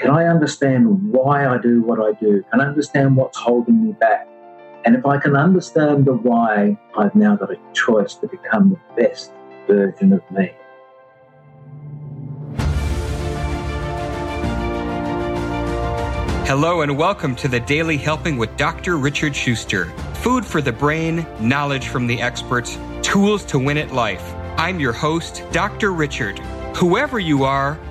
Can I understand why I do what I do? Can I understand what's holding me back? And if I can understand the why, I've now got a choice to become the best version of me. Hello and welcome to the Daily Helping with Dr. Richard Schuster. Food for the brain, knowledge from the experts, tools to win at life. I'm your host, Dr. Richard. Whoever you are,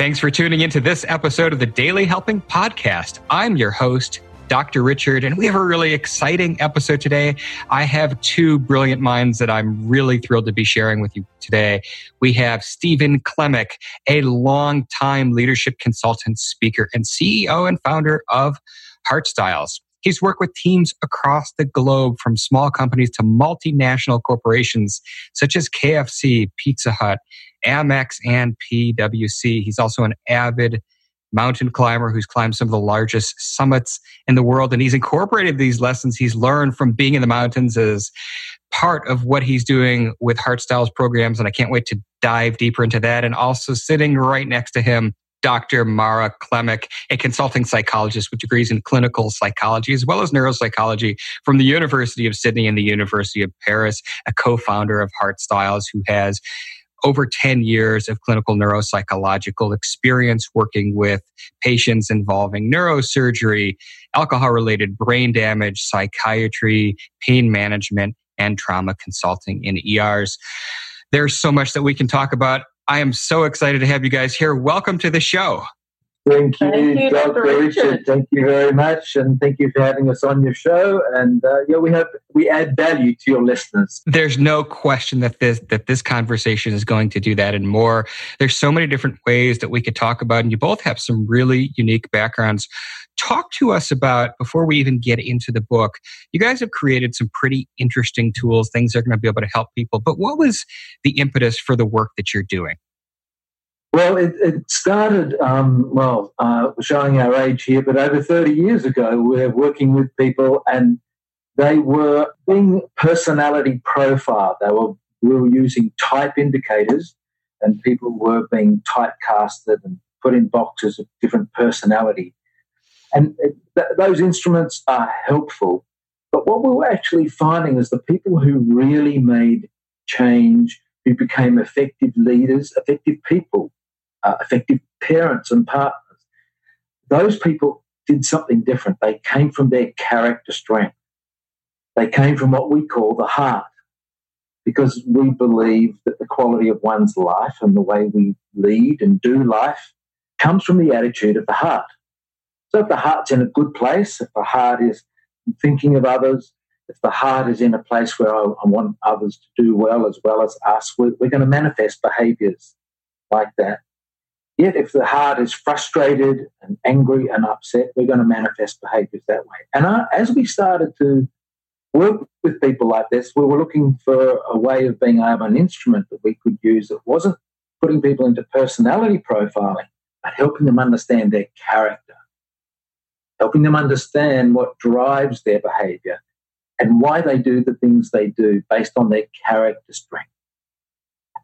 Thanks for tuning into this episode of the Daily Helping Podcast. I'm your host, Dr. Richard, and we have a really exciting episode today. I have two brilliant minds that I'm really thrilled to be sharing with you today. We have Stephen Klemich, a long-time leadership consultant, speaker, and CEO and founder of HeartStyles. He's worked with teams across the globe from small companies to multinational corporations such as KFC, Pizza Hut, Amex, and PWC. He's also an avid mountain climber who's climbed some of the largest summits in the world. And he's incorporated these lessons he's learned from being in the mountains as part of what he's doing with HeartStyles programs. And I can't wait to dive deeper into that. And also sitting right next to him Dr. Mara Klemich, a consulting psychologist with degrees in clinical psychology as well as neuropsychology from the University of Sydney and the University of Paris, a co-founder of Heart Styles, who has over 10 years of clinical neuropsychological experience working with patients involving neurosurgery, alcohol related brain damage, psychiatry, pain management, and trauma consulting in ERs. There's so much that we can talk about. I am so excited to have you guys here. Welcome to the show. Thank you, Thank you, Dr. Dr. Richard. Richard. Thank you very much, and thank you for having us on your show. And uh, yeah, we hope we add value to your listeners. There's no question that this that this conversation is going to do that and more. There's so many different ways that we could talk about, and you both have some really unique backgrounds. Talk to us about before we even get into the book. You guys have created some pretty interesting tools, things that are going to be able to help people. But what was the impetus for the work that you're doing? Well, it, it started, um, well, uh, showing our age here, but over 30 years ago, we were working with people and they were being personality profiled. They were, we were using type indicators and people were being typecasted and put in boxes of different personality. And th- those instruments are helpful. But what we were actually finding is the people who really made change, who became effective leaders, effective people, uh, effective parents and partners. Those people did something different. They came from their character strength. They came from what we call the heart, because we believe that the quality of one's life and the way we lead and do life comes from the attitude of the heart. So if the heart's in a good place, if the heart is thinking of others, if the heart is in a place where I, want others to do well as well as us, we're, we're going to manifest behaviors like that. Yet, if the heart is frustrated and angry and upset, we're going to manifest behaviors that way. And as we started to work with people like this, we were looking for a way of being able, an instrument that we could use that wasn't putting people into personality profiling, but helping them understand their character, helping them understand what drives their behavior and why they do the things they do based on their character strength.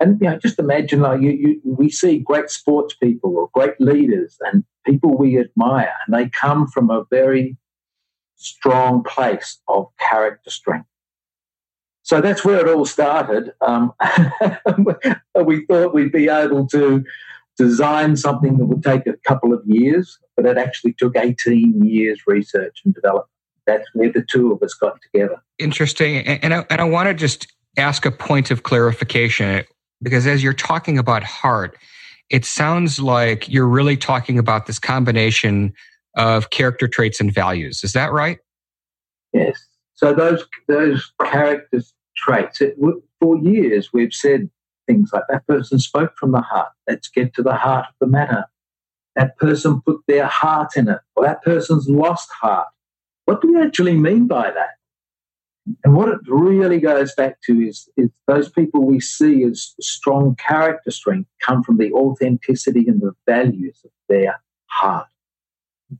And you know, just imagine like you, you, we see great sports people or great leaders and people we admire, and they come from a very strong place of character strength. So that's where it all started. Um, we thought we'd be able to design something that would take a couple of years, but it actually took 18 years research and development. That's where the two of us got together. Interesting. And, I, and I want to just ask a point of clarification because as you're talking about heart, it sounds like you're really talking about this combination of character traits and values. Is that right? Yes. So those those character traits. It, for years, we've said things like that person spoke from the heart. Let's get to the heart of the matter. That person put their heart in it, or that person's lost heart. What do we actually mean by that? And what it really goes back to is, is those people we see as strong character strength come from the authenticity and the values of their heart.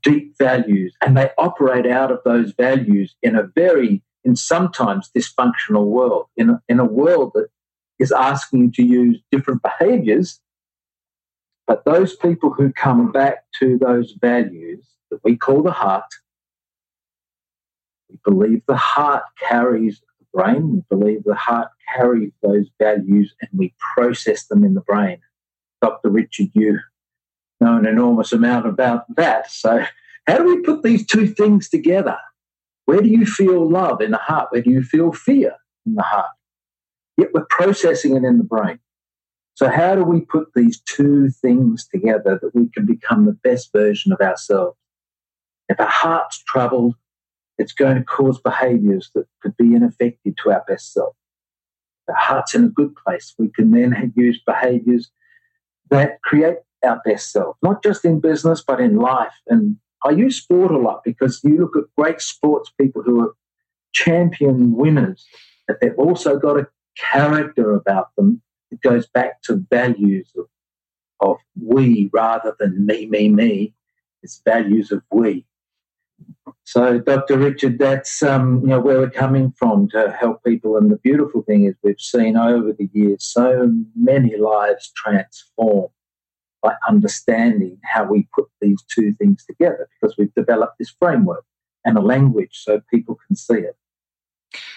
Deep values. And they operate out of those values in a very, in sometimes dysfunctional world, in a, in a world that is asking you to use different behaviors. But those people who come back to those values that we call the heart, we believe the heart carries the brain. We believe the heart carries those values and we process them in the brain. Dr. Richard, you know an enormous amount about that. So, how do we put these two things together? Where do you feel love in the heart? Where do you feel fear in the heart? Yet we're processing it in the brain. So, how do we put these two things together that we can become the best version of ourselves? If our heart's troubled, it's going to cause behaviors that could be ineffective to our best self. Our heart's in a good place, we can then use behaviors that create our best self, not just in business, but in life. And I use sport a lot because you look at great sports people who are champion winners, but they've also got a character about them. It goes back to values of, of we rather than me, me, me. It's values of we. So, Dr. Richard, that's um, you know where we're coming from to help people. And the beautiful thing is, we've seen over the years so many lives transform by understanding how we put these two things together because we've developed this framework and a language so people can see it.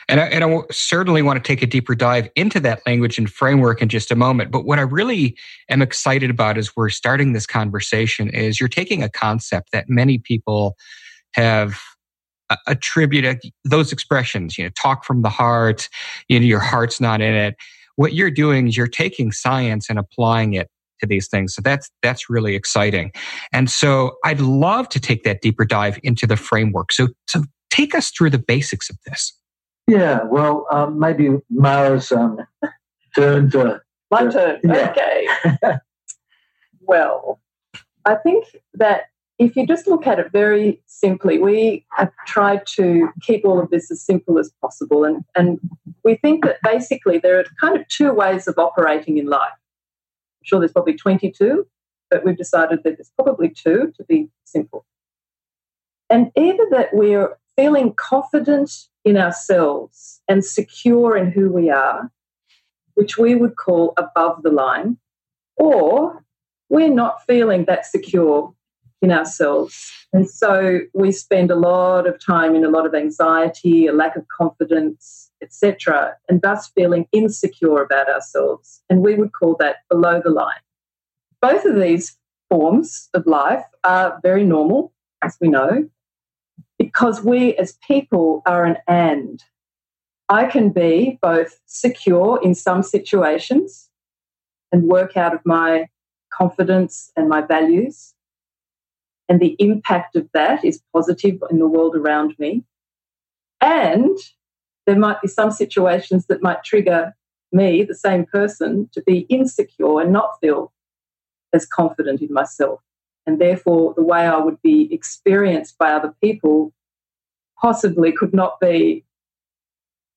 And I, and I certainly want to take a deeper dive into that language and framework in just a moment. But what I really am excited about as we're starting this conversation is you're taking a concept that many people have attributed those expressions, you know, talk from the heart, you know, your heart's not in it. What you're doing is you're taking science and applying it to these things. So that's that's really exciting. And so I'd love to take that deeper dive into the framework. So so take us through the basics of this. Yeah, well, um, maybe Mara's um, turn to. My turn. Yeah. Okay. well, I think that if you just look at it very simply, we have tried to keep all of this as simple as possible. And, and we think that basically there are kind of two ways of operating in life. I'm sure there's probably 22, but we've decided that there's probably two to be simple. And either that we're feeling confident in ourselves and secure in who we are, which we would call above the line, or we're not feeling that secure in ourselves. And so we spend a lot of time in a lot of anxiety, a lack of confidence, etc., and thus feeling insecure about ourselves. And we would call that below the line. Both of these forms of life are very normal, as we know, because we as people are an and. I can be both secure in some situations and work out of my confidence and my values and the impact of that is positive in the world around me. And there might be some situations that might trigger me, the same person, to be insecure and not feel as confident in myself. And therefore, the way I would be experienced by other people possibly could not be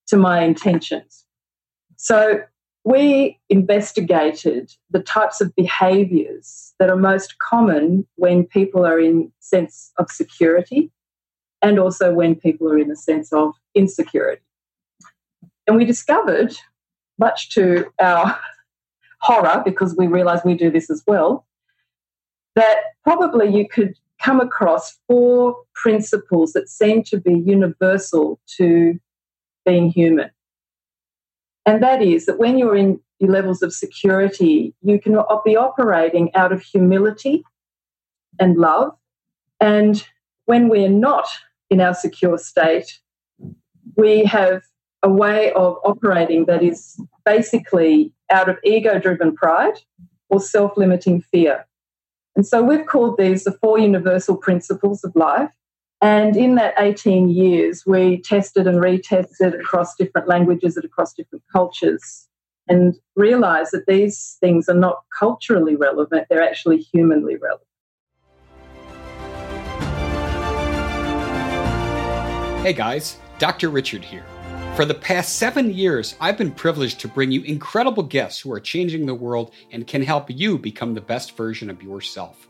to my intentions. So, we investigated the types of behaviors that are most common when people are in sense of security and also when people are in a sense of insecurity. And we discovered much to our horror because we realized we do this as well that probably you could come across four principles that seem to be universal to being human and that is that when you're in your levels of security, you can be operating out of humility and love. And when we're not in our secure state, we have a way of operating that is basically out of ego driven pride or self limiting fear. And so we've called these the four universal principles of life. And in that 18 years, we tested and retested across different languages and across different cultures and realized that these things are not culturally relevant, they're actually humanly relevant. Hey guys, Dr. Richard here. For the past seven years, I've been privileged to bring you incredible guests who are changing the world and can help you become the best version of yourself.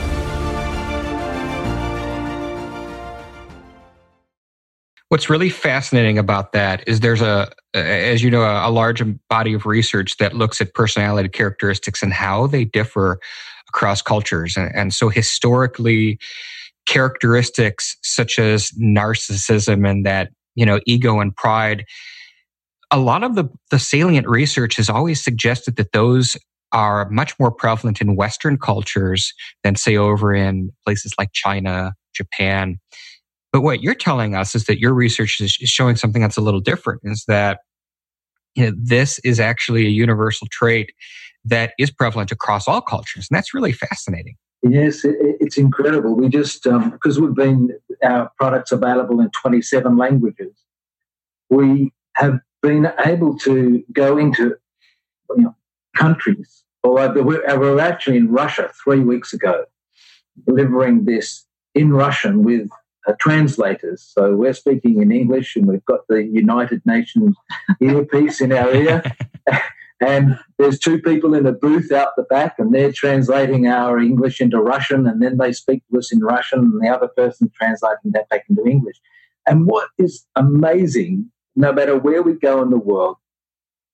What's really fascinating about that is there's a, as you know, a, large body of research that looks at personality characteristics and how they differ across cultures. And, and so historically, characteristics such as narcissism and that, you know, ego and pride, a lot of the, the salient research has always suggested that those are much more prevalent in Western cultures than, say, over in places like China, Japan. But what you're telling us is that your research is showing something that's a little different is that you know, this is actually a universal trait that is prevalent across all cultures. And that's really fascinating. Yes, it's incredible. We just, because um, we've been, our products available in 27 languages, we have been able to go into you know, countries. Although we were actually in Russia three weeks ago, delivering this in Russian with uh, translators. So we're speaking in English and we've got the United Nations earpiece in our ear. and there's two people in a booth out the back and they're translating our English into Russian and then they speak to us in Russian and the other person translating that back into English. And what is amazing, no matter where we go in the world,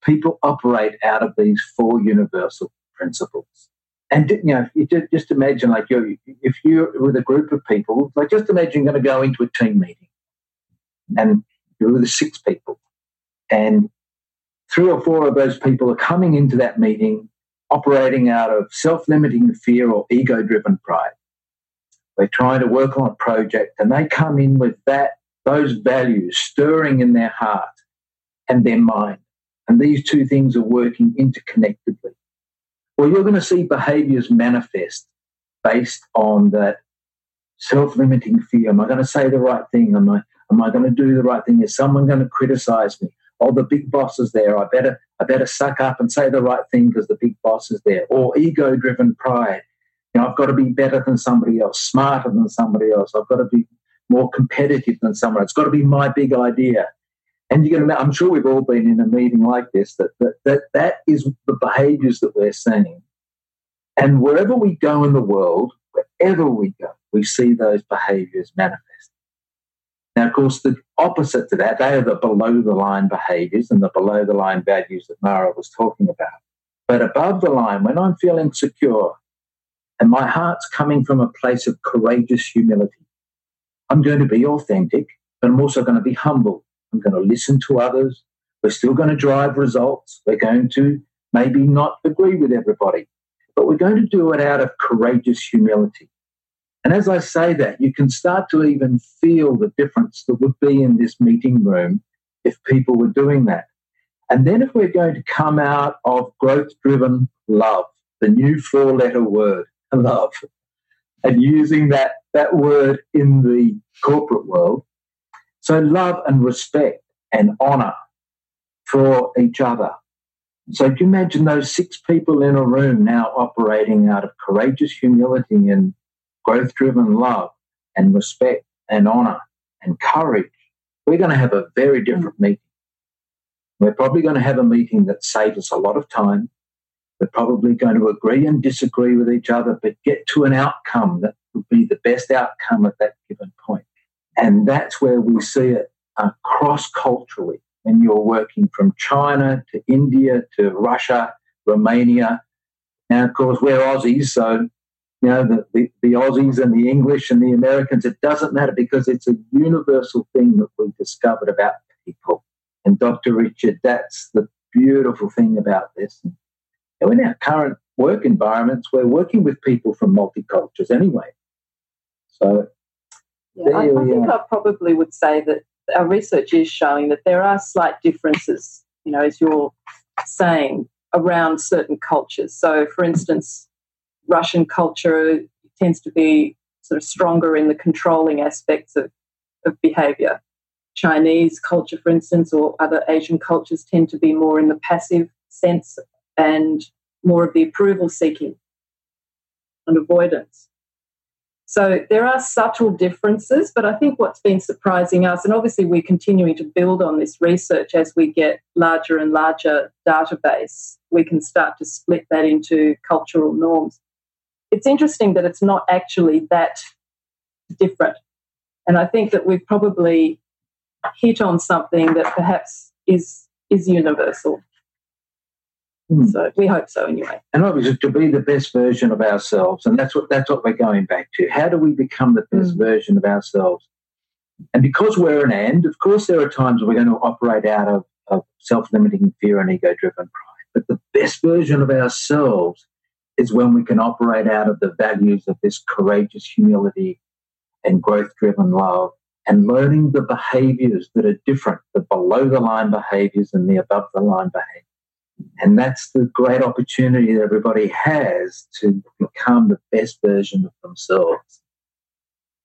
people operate out of these four universal principles and you know, you just imagine like you if you're with a group of people, like just imagine you're going to go into a team meeting, and you're with six people, and three or four of those people are coming into that meeting operating out of self-limiting fear or ego-driven pride. They're trying to work on a project, and they come in with that those values stirring in their heart and their mind, and these two things are working interconnectedly well, you're going to see behaviors manifest based on that self-limiting fear. Am I going to say the right thing? Am I am I going to do the right thing? Is someone going to criticize me? Oh, the big boss is there. I better I better suck up and say the right thing because the big boss is there. Or ego-driven pride. You know, I've got to be better than somebody else, smarter than somebody else. I've got to be more competitive than someone. It's got to be my big idea. And going to, I'm sure we've all been in a meeting like this, that, that, that, that is the behaviors that we're seeing. And wherever we go in the world, wherever we go, we see those behaviors manifest. Now, of course, the opposite to that, they are the below the line behaviors and the below the line values that Mara was talking about. But above the line, when I'm feeling secure and my heart's coming from a place of courageous humility, I'm going to be authentic, but I'm also going to be humble I'm going to listen to others. We're still going to drive results. We're going to maybe not agree with everybody, but we're going to do it out of courageous humility. And as I say that, you can start to even feel the difference that would be in this meeting room if people were doing that. And then if we're going to come out of growth driven love, the new four letter word, love, and using that, that word in the corporate world, so love and respect and honor for each other. So do you imagine those six people in a room now operating out of courageous humility and growth driven love and respect and honor and courage? We're going to have a very different meeting. We're probably going to have a meeting that saves us a lot of time. We're probably going to agree and disagree with each other, but get to an outcome that would be the best outcome at that given point. And that's where we see it uh, cross culturally when you're working from China to India to Russia, Romania. Now, of course, we're Aussies, so you know the, the, the, Aussies and the English and the Americans. It doesn't matter because it's a universal thing that we discovered about people. And Dr. Richard, that's the beautiful thing about this. And in our current work environments, we're working with people from multicultures anyway. So, yeah, I, I think I probably would say that our research is showing that there are slight differences, you know, as you're saying, around certain cultures. So, for instance, Russian culture tends to be sort of stronger in the controlling aspects of, of behavior. Chinese culture, for instance, or other Asian cultures tend to be more in the passive sense and more of the approval seeking and avoidance. So there are subtle differences, but I think what's been surprising us, and obviously we're continuing to build on this research as we get larger and larger database, we can start to split that into cultural norms. It's interesting that it's not actually that different. And I think that we've probably hit on something that perhaps is is universal. Mm. So we hope so anyway. And obviously to be the best version of ourselves. And that's what that's what we're going back to. How do we become the best mm. version of ourselves? And because we're an and, of course there are times we're going to operate out of, of self-limiting fear and ego-driven pride. But the best version of ourselves is when we can operate out of the values of this courageous humility and growth-driven love and learning the behaviors that are different, the below the line behaviors and the above the line behaviors. And that's the great opportunity that everybody has to become the best version of themselves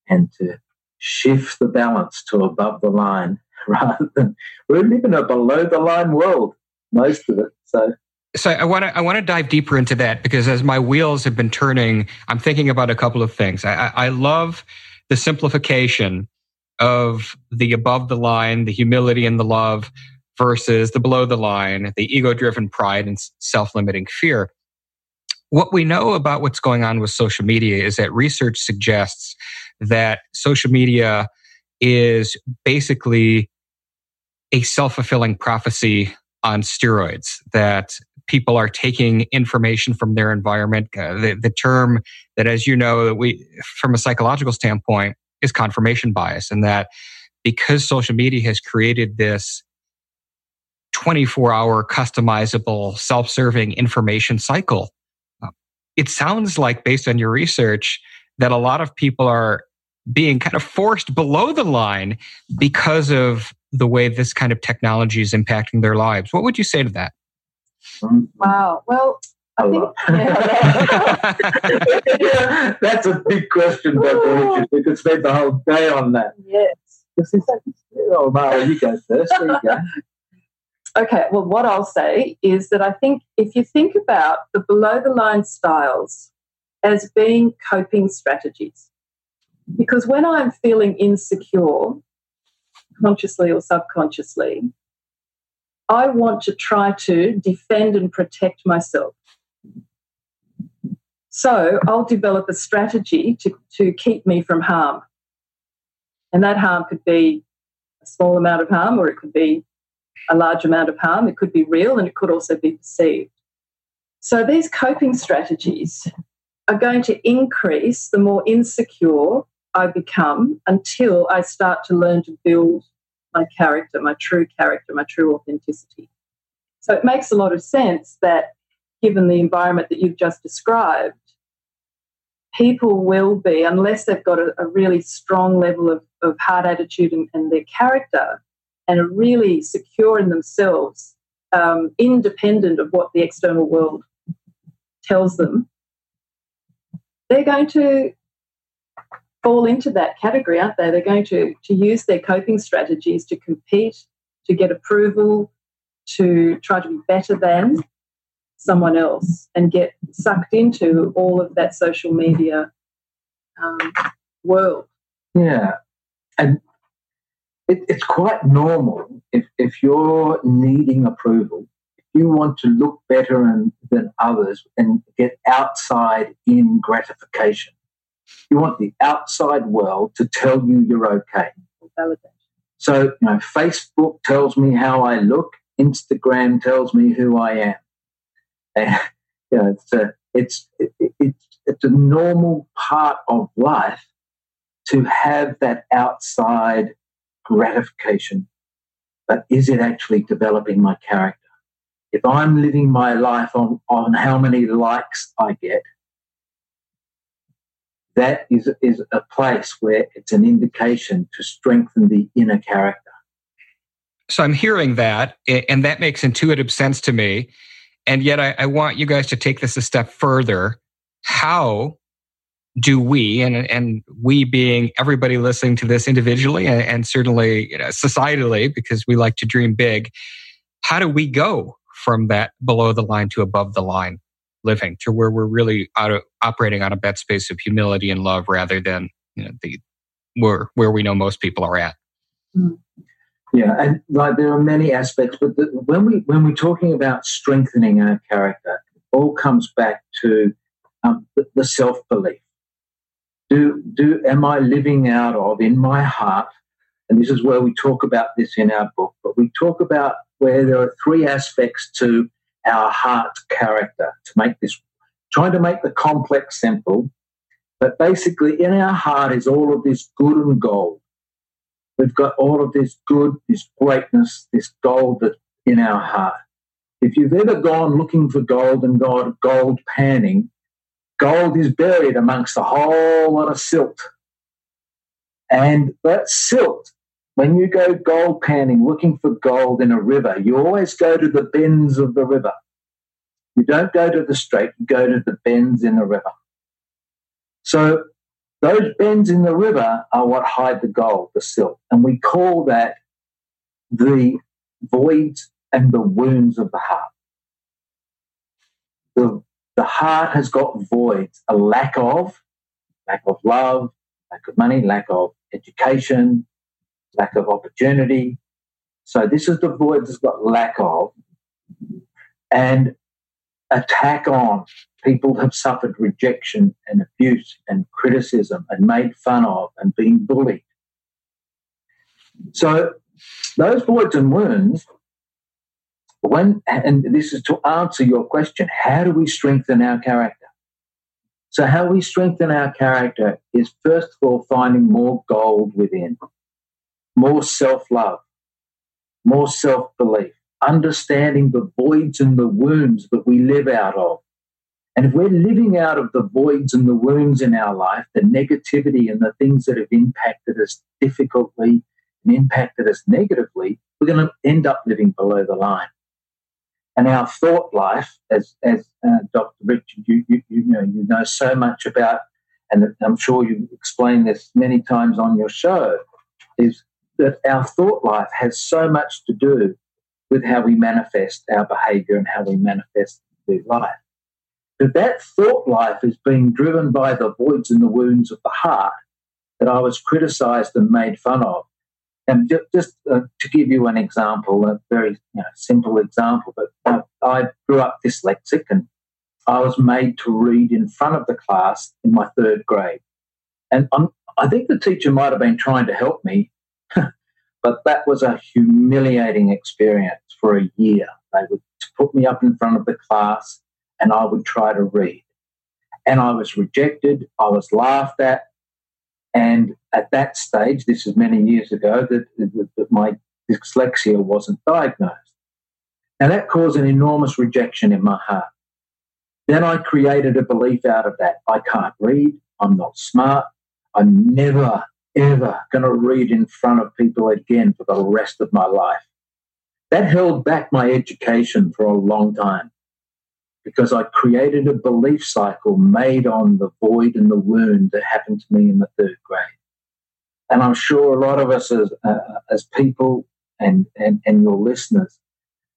and to shift the balance to above the line rather than we live in a below the line world, most of it. So so I want to I want to dive deeper into that because as my wheels have been turning, I'm thinking about a couple of things. I, I love the simplification of the above the line, the humility and the love versus the below the line, the ego driven pride and self limiting fear. What we know about what's going on with social media is that research suggests that social media is basically a self fulfilling prophecy on steroids, that people are taking information from their environment. Uh, the, the term that, as you know, we, from a psychological standpoint, is confirmation bias, and that because social media has created this 24 hour customizable self serving information cycle. Uh, it sounds like, based on your research, that a lot of people are being kind of forced below the line because of the way this kind of technology is impacting their lives. What would you say to that? Wow. Well, I think yeah. that's a big question, Dr. Richard. We could spend the whole day on that. Yes. Oh, Mara, you go first. There you go. Okay, well, what I'll say is that I think if you think about the below the line styles as being coping strategies, because when I'm feeling insecure, consciously or subconsciously, I want to try to defend and protect myself. So I'll develop a strategy to, to keep me from harm. And that harm could be a small amount of harm or it could be a large amount of harm. It could be real and it could also be perceived. So these coping strategies are going to increase the more insecure I become until I start to learn to build my character, my true character, my true authenticity. So it makes a lot of sense that given the environment that you've just described, people will be, unless they've got a, a really strong level of, of heart attitude and, and their character, and are really secure in themselves, um, independent of what the external world tells them, they're going to fall into that category, aren't they? They're going to, to use their coping strategies to compete, to get approval, to try to be better than someone else and get sucked into all of that social media um, world. Yeah. And it, it's quite normal if, if you're needing approval, if you want to look better and, than others and get outside in gratification. You want the outside world to tell you you're okay. So, you know, Facebook tells me how I look, Instagram tells me who I am. And, you know, it's a, it's, it, it's, it's a normal part of life to have that outside gratification, but is it actually developing my character? if I'm living my life on, on how many likes I get, that is, is a place where it's an indication to strengthen the inner character. So I'm hearing that, and that makes intuitive sense to me. And yet, I, I want you guys to take this a step further. How do we, and, and we being everybody listening to this individually and, and certainly you know, societally, because we like to dream big, how do we go from that below the line to above the line living to where we're really of, operating on a bet space of humility and love rather than you know, the where where we know most people are at? Mm. Yeah, and like there are many aspects, but the, when we when we're talking about strengthening our character, it all comes back to um, the, the self belief. Do do am I living out of in my heart? And this is where we talk about this in our book. But we talk about where there are three aspects to our heart character to make this trying to make the complex simple. But basically, in our heart is all of this good and gold We've got all of this good, this greatness, this gold that's in our heart. If you've ever gone looking for gold and got gold panning, gold is buried amongst a whole lot of silt. And that silt, when you go gold panning, looking for gold in a river, you always go to the bends of the river. You don't go to the straight, you go to the bends in the river. So those bends in the river are what hide the gold, the silt. And we call that the voids and the wounds of the heart. The, the heart has got voids, a lack of, lack of love, lack of money, lack of education, lack of opportunity. So this is the void that's got lack of. And attack on people have suffered rejection and abuse and criticism and made fun of and been bullied. So those voids and wounds, when and this is to answer your question, how do we strengthen our character? So how we strengthen our character is first of all finding more gold within, more self-love, more self-belief, understanding the voids and the wounds that we live out of and if we're living out of the voids and the wounds in our life, the negativity and the things that have impacted us difficultly and impacted us negatively, we're going to end up living below the line. And our thought life, as, as uh, Dr. Richard, you, you, you, know, you know so much about, and I'm sure you've explained this many times on your show, is that our thought life has so much to do with how we manifest our behavior and how we manifest the life that that thought life is being driven by the voids and the wounds of the heart that I was criticized and made fun of. And just uh, to give you an example, a very you know, simple example, but uh, I grew up dyslexic and I was made to read in front of the class in my third grade. And I'm, I think the teacher might have been trying to help me, but that was a humiliating experience for a year. They would put me up in front of the class and I would try to read. And I was rejected, I was laughed at. And at that stage, this is many years ago, that, that, that my dyslexia wasn't diagnosed. And that caused an enormous rejection in my heart. Then I created a belief out of that. I can't read. I'm not smart. I'm never, ever going to read in front of people again for the rest of my life. That held back my education for a long time because I created a belief cycle made on the void and the wound that happened to me in the third grade. And I'm sure a lot of us as, uh, as people and, and, and your listeners,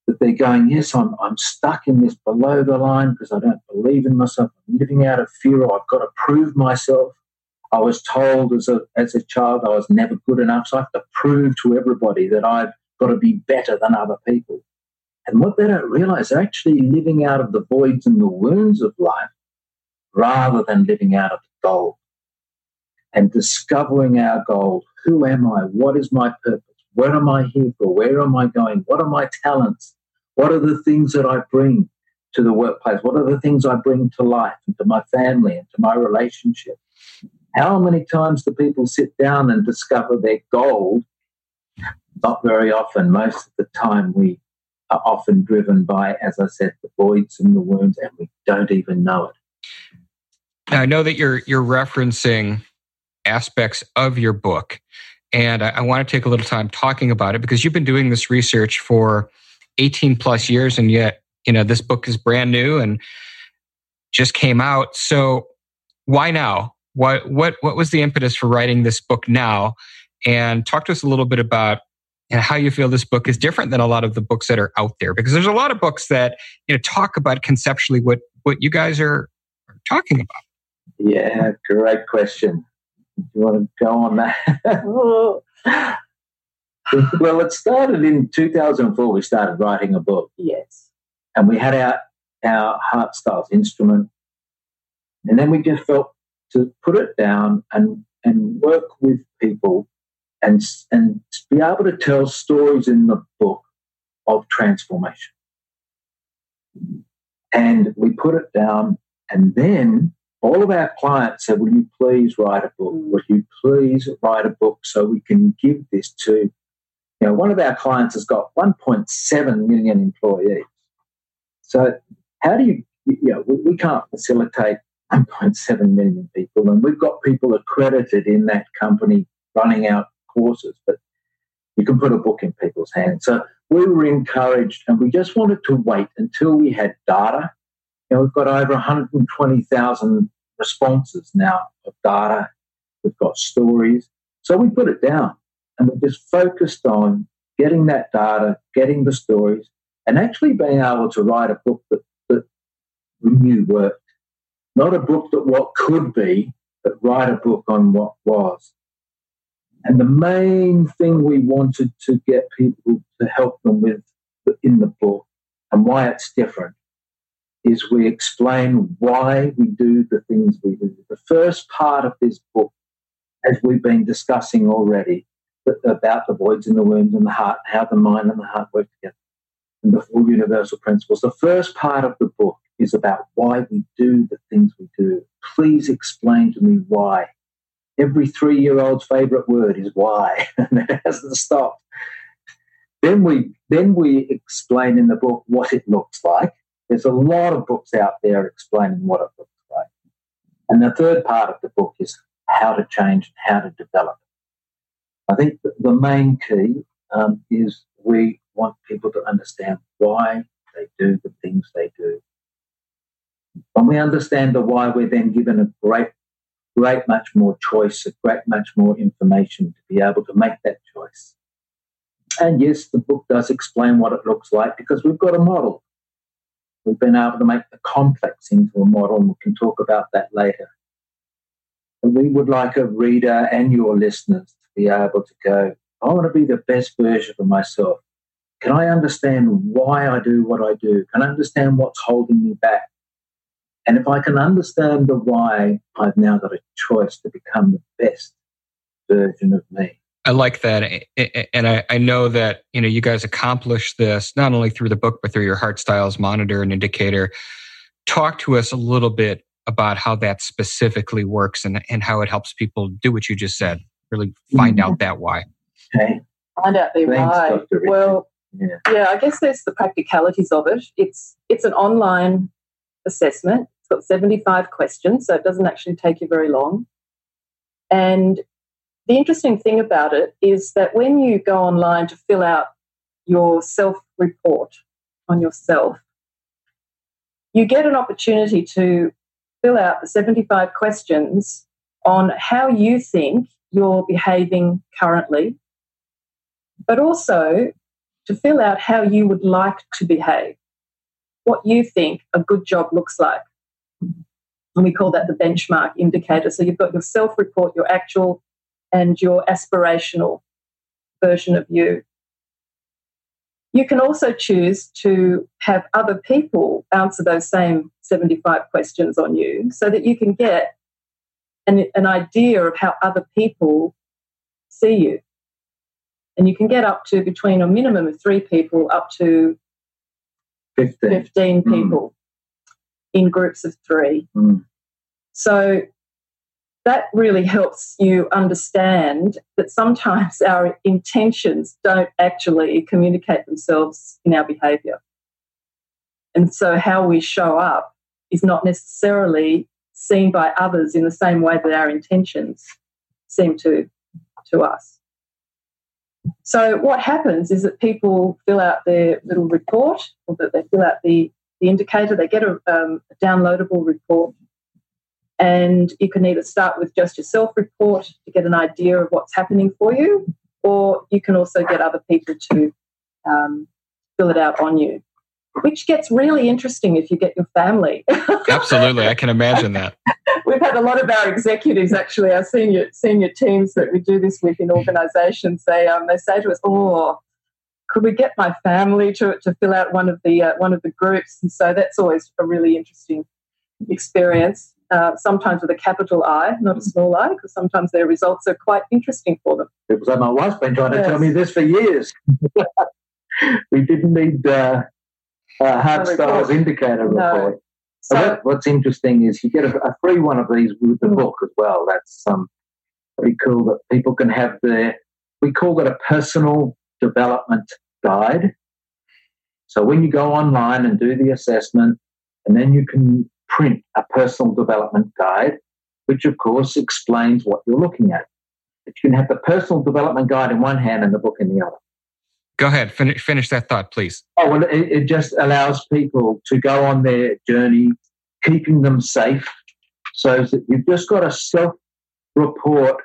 that they're going, yes, I'm, I'm stuck in this below the line because I don't believe in myself. I'm living out of fear. I've got to prove myself. I was told as a, as a child I was never good enough. So I have to prove to everybody that I've got to be better than other people. And what they don't realize, they're actually living out of the voids and the wounds of life rather than living out of the gold. And discovering our gold. Who am I? What is my purpose? What am I here for? Where am I going? What are my talents? What are the things that I bring to the workplace? What are the things I bring to life and to my family and to my relationship? How many times do people sit down and discover their gold? Not very often. Most of the time, we are often driven by, as I said, the voids and the wounds, and we don't even know it. Now, I know that you're you're referencing aspects of your book, and I, I want to take a little time talking about it because you've been doing this research for 18 plus years, and yet you know this book is brand new and just came out. So why now? What what what was the impetus for writing this book now? And talk to us a little bit about and how you feel this book is different than a lot of the books that are out there. Because there's a lot of books that you know talk about conceptually what what you guys are, are talking about. Yeah great question. Do you want to go on that? Well it started in 2004 we started writing a book. Yes. And we had our our heart styles instrument. And then we just felt to put it down and and work with people and, and be able to tell stories in the book of transformation. And we put it down, and then all of our clients said, Will you please write a book? Will you please write a book so we can give this to, you know, one of our clients has got 1.7 million employees. So, how do you, you know, we can't facilitate 1.7 million people, and we've got people accredited in that company running out courses, but you can put a book in people's hands. So we were encouraged and we just wanted to wait until we had data. Know, we've got over 120,000 responses now of data. We've got stories. So we put it down and we just focused on getting that data, getting the stories, and actually being able to write a book that, that we knew worked. Not a book that what could be, but write a book on what was. And the main thing we wanted to get people to help them with in the book and why it's different is we explain why we do the things we do. The first part of this book, as we've been discussing already, about the voids and the wounds and the heart, how the mind and the heart work together, and the four universal principles. The first part of the book is about why we do the things we do. Please explain to me why every three year old's favorite word is why, and it hasn't stopped. Then we then we explain in the book what it looks like. There's a lot of books out there explaining what it looks like. And the third part of the book is how to change, and how to develop. I think the main key um, is we want people to understand why they do the things they do. When we understand the why, we're then given a great great much more choice, a great much more information to be able to make that choice. And yes, the book does explain what it looks like because we've got a model. We've been able to make the complex into a model, and we can talk about that later. And we would like a reader and your listeners to be able to go, I want to be the best version of myself. Can I understand why I do what I do? Can I understand what's holding me back? And if I can understand the why, I've now got a choice to become the best version of me. I like that. And I, I know that, you know, you guys accomplish this not only through the book, but through your heart styles monitor and indicator. Talk to us a little bit about how that specifically works and, and how it helps people do what you just said. Really find mm-hmm. out that why. Okay. Find out the why. Well, yeah. yeah, I guess there's the practicalities of it. It's it's an online assessment. It's got 75 questions, so it doesn't actually take you very long. And the interesting thing about it is that when you go online to fill out your self report on yourself, you get an opportunity to fill out the 75 questions on how you think you're behaving currently, but also to fill out how you would like to behave, what you think a good job looks like. And we call that the benchmark indicator. So you've got your self report, your actual, and your aspirational version of you. You can also choose to have other people answer those same 75 questions on you so that you can get an, an idea of how other people see you. And you can get up to between a minimum of three people up to 15, 15 hmm. people in groups of three. Mm. So that really helps you understand that sometimes our intentions don't actually communicate themselves in our behavior. And so, how we show up is not necessarily seen by others in the same way that our intentions seem to, to us. So, what happens is that people fill out their little report, or that they fill out the, the indicator, they get a, um, a downloadable report and you can either start with just your self report to get an idea of what's happening for you, or you can also get other people to um, fill it out on you, which gets really interesting if you get your family. Absolutely, I can imagine that. We've had a lot of our executives, actually, our senior senior teams that we do this with in organisations. They um, they say to us, "Oh, could we get my family to, to fill out one of the uh, one of the groups?" And so that's always a really interesting experience uh, sometimes with a capital I, not a small i, because sometimes their results are quite interesting for them. Because my wife's been trying to yes. tell me this for years. we didn't need uh, a Heartstyles indicator no. report. So, what's interesting is you get a, a, free one of these with the mm. book as well. That's um, pretty cool that people can have their, we call it a personal development guide. So when you go online and do the assessment, and then you can print a personal development guide, which of course explains what you're looking at. But you can have the personal development guide in one hand and the book in the other. Go ahead, finish, finish that thought, please. Oh, well, it, it just allows people to go on their journey, keeping them safe. So that you've just got a self report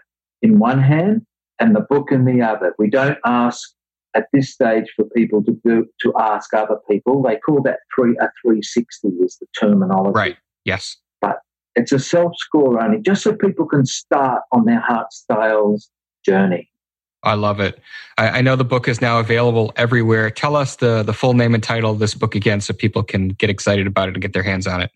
in one hand and the book in the other. We don't ask at this stage for people to do to ask other people. They call that three a 360 is the terminology. Right. Yes. But it's a self score only, just so people can start on their heart styles journey. I love it. I, I, know the book is now available everywhere. Tell us the the full name and title of this book again, so people can get excited about it and get their hands on it.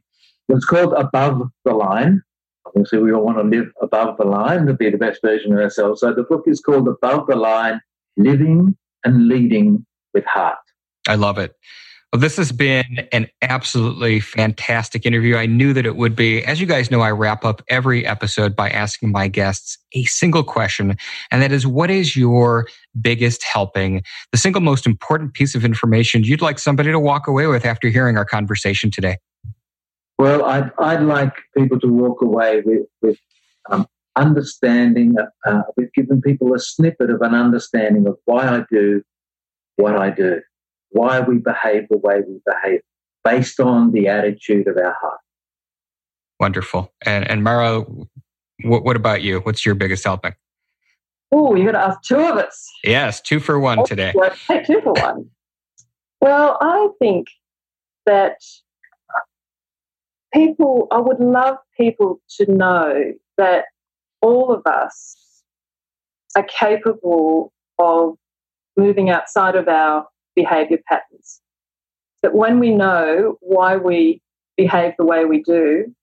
It's called Above the Line. Obviously, we all want to live above the line to be the best version of ourselves. So the book is called Above the Line: Living and leading with heart. I love it. Well, this has been an absolutely fantastic interview. I knew that it would be. As you guys know, I wrap up every episode by asking my guests a single question, and that is what is your biggest helping, the single most important piece of information you'd like somebody to walk away with after hearing our conversation today? Well, I'd, I'd like people to walk away with, with um, understanding, uh, we've given people a snippet of an understanding of why I do what I do, why we behave the way we behave, based on the attitude of our heart. Wonderful. And, and Mara, what, what about you? What's your biggest helping? Oh, you're going to ask two of us. Yes, two for one oh, today. Two for one. Well, I think that people, I would love people to know that all of us are capable of moving outside of our behavior patterns. That when we know why we behave the way we do,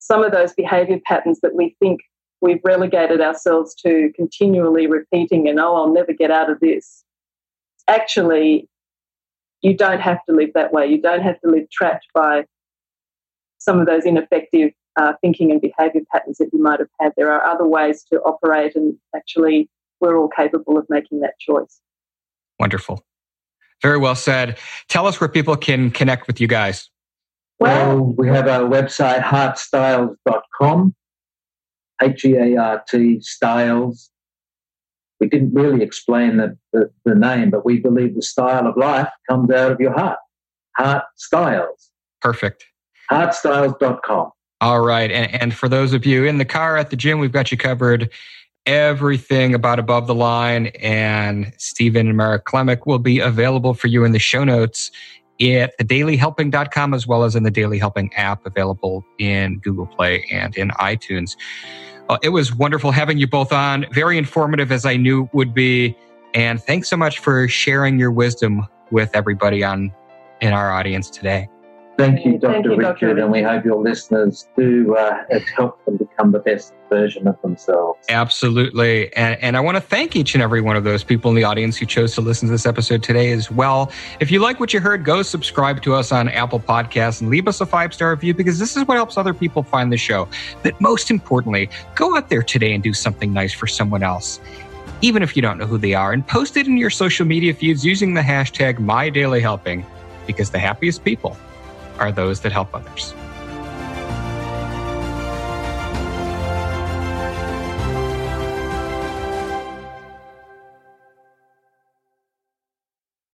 some of those behavior patterns that we think we've relegated ourselves to continually repeating and, oh, I'll never get out of this. Actually, you don't have to live that way. You don't have to live trapped by some of those ineffective uh, thinking and behavior patterns that you might have had. There are other ways to operate, and actually, we're all capable of making that choice. Wonderful. Very well said. Tell us where people can connect with you guys. Well, well we have our website, heartstyles.com, H E A R T styles. We didn't really explain the, the, the name, but we believe the style of life comes out of your heart. Heart Styles. Perfect. Heartstyles.com. All right. And, and for those of you in the car at the gym, we've got you covered everything about above the line and Stephen and Mara Klemich will be available for you in the show notes at thedailyhelping.com as well as in the Daily Helping app available in Google Play and in iTunes. Uh, it was wonderful having you both on. Very informative as I knew would be. And thanks so much for sharing your wisdom with everybody on in our audience today. Thank you, Dr. Thank you, Richard, Dr. and we hope your listeners do uh, help them become the best version of themselves. Absolutely. And, and I want to thank each and every one of those people in the audience who chose to listen to this episode today as well. If you like what you heard, go subscribe to us on Apple Podcasts and leave us a five star review because this is what helps other people find the show. But most importantly, go out there today and do something nice for someone else. Even if you don't know who they are, and post it in your social media feeds using the hashtag MyDailyHelping because the happiest people are those that help others.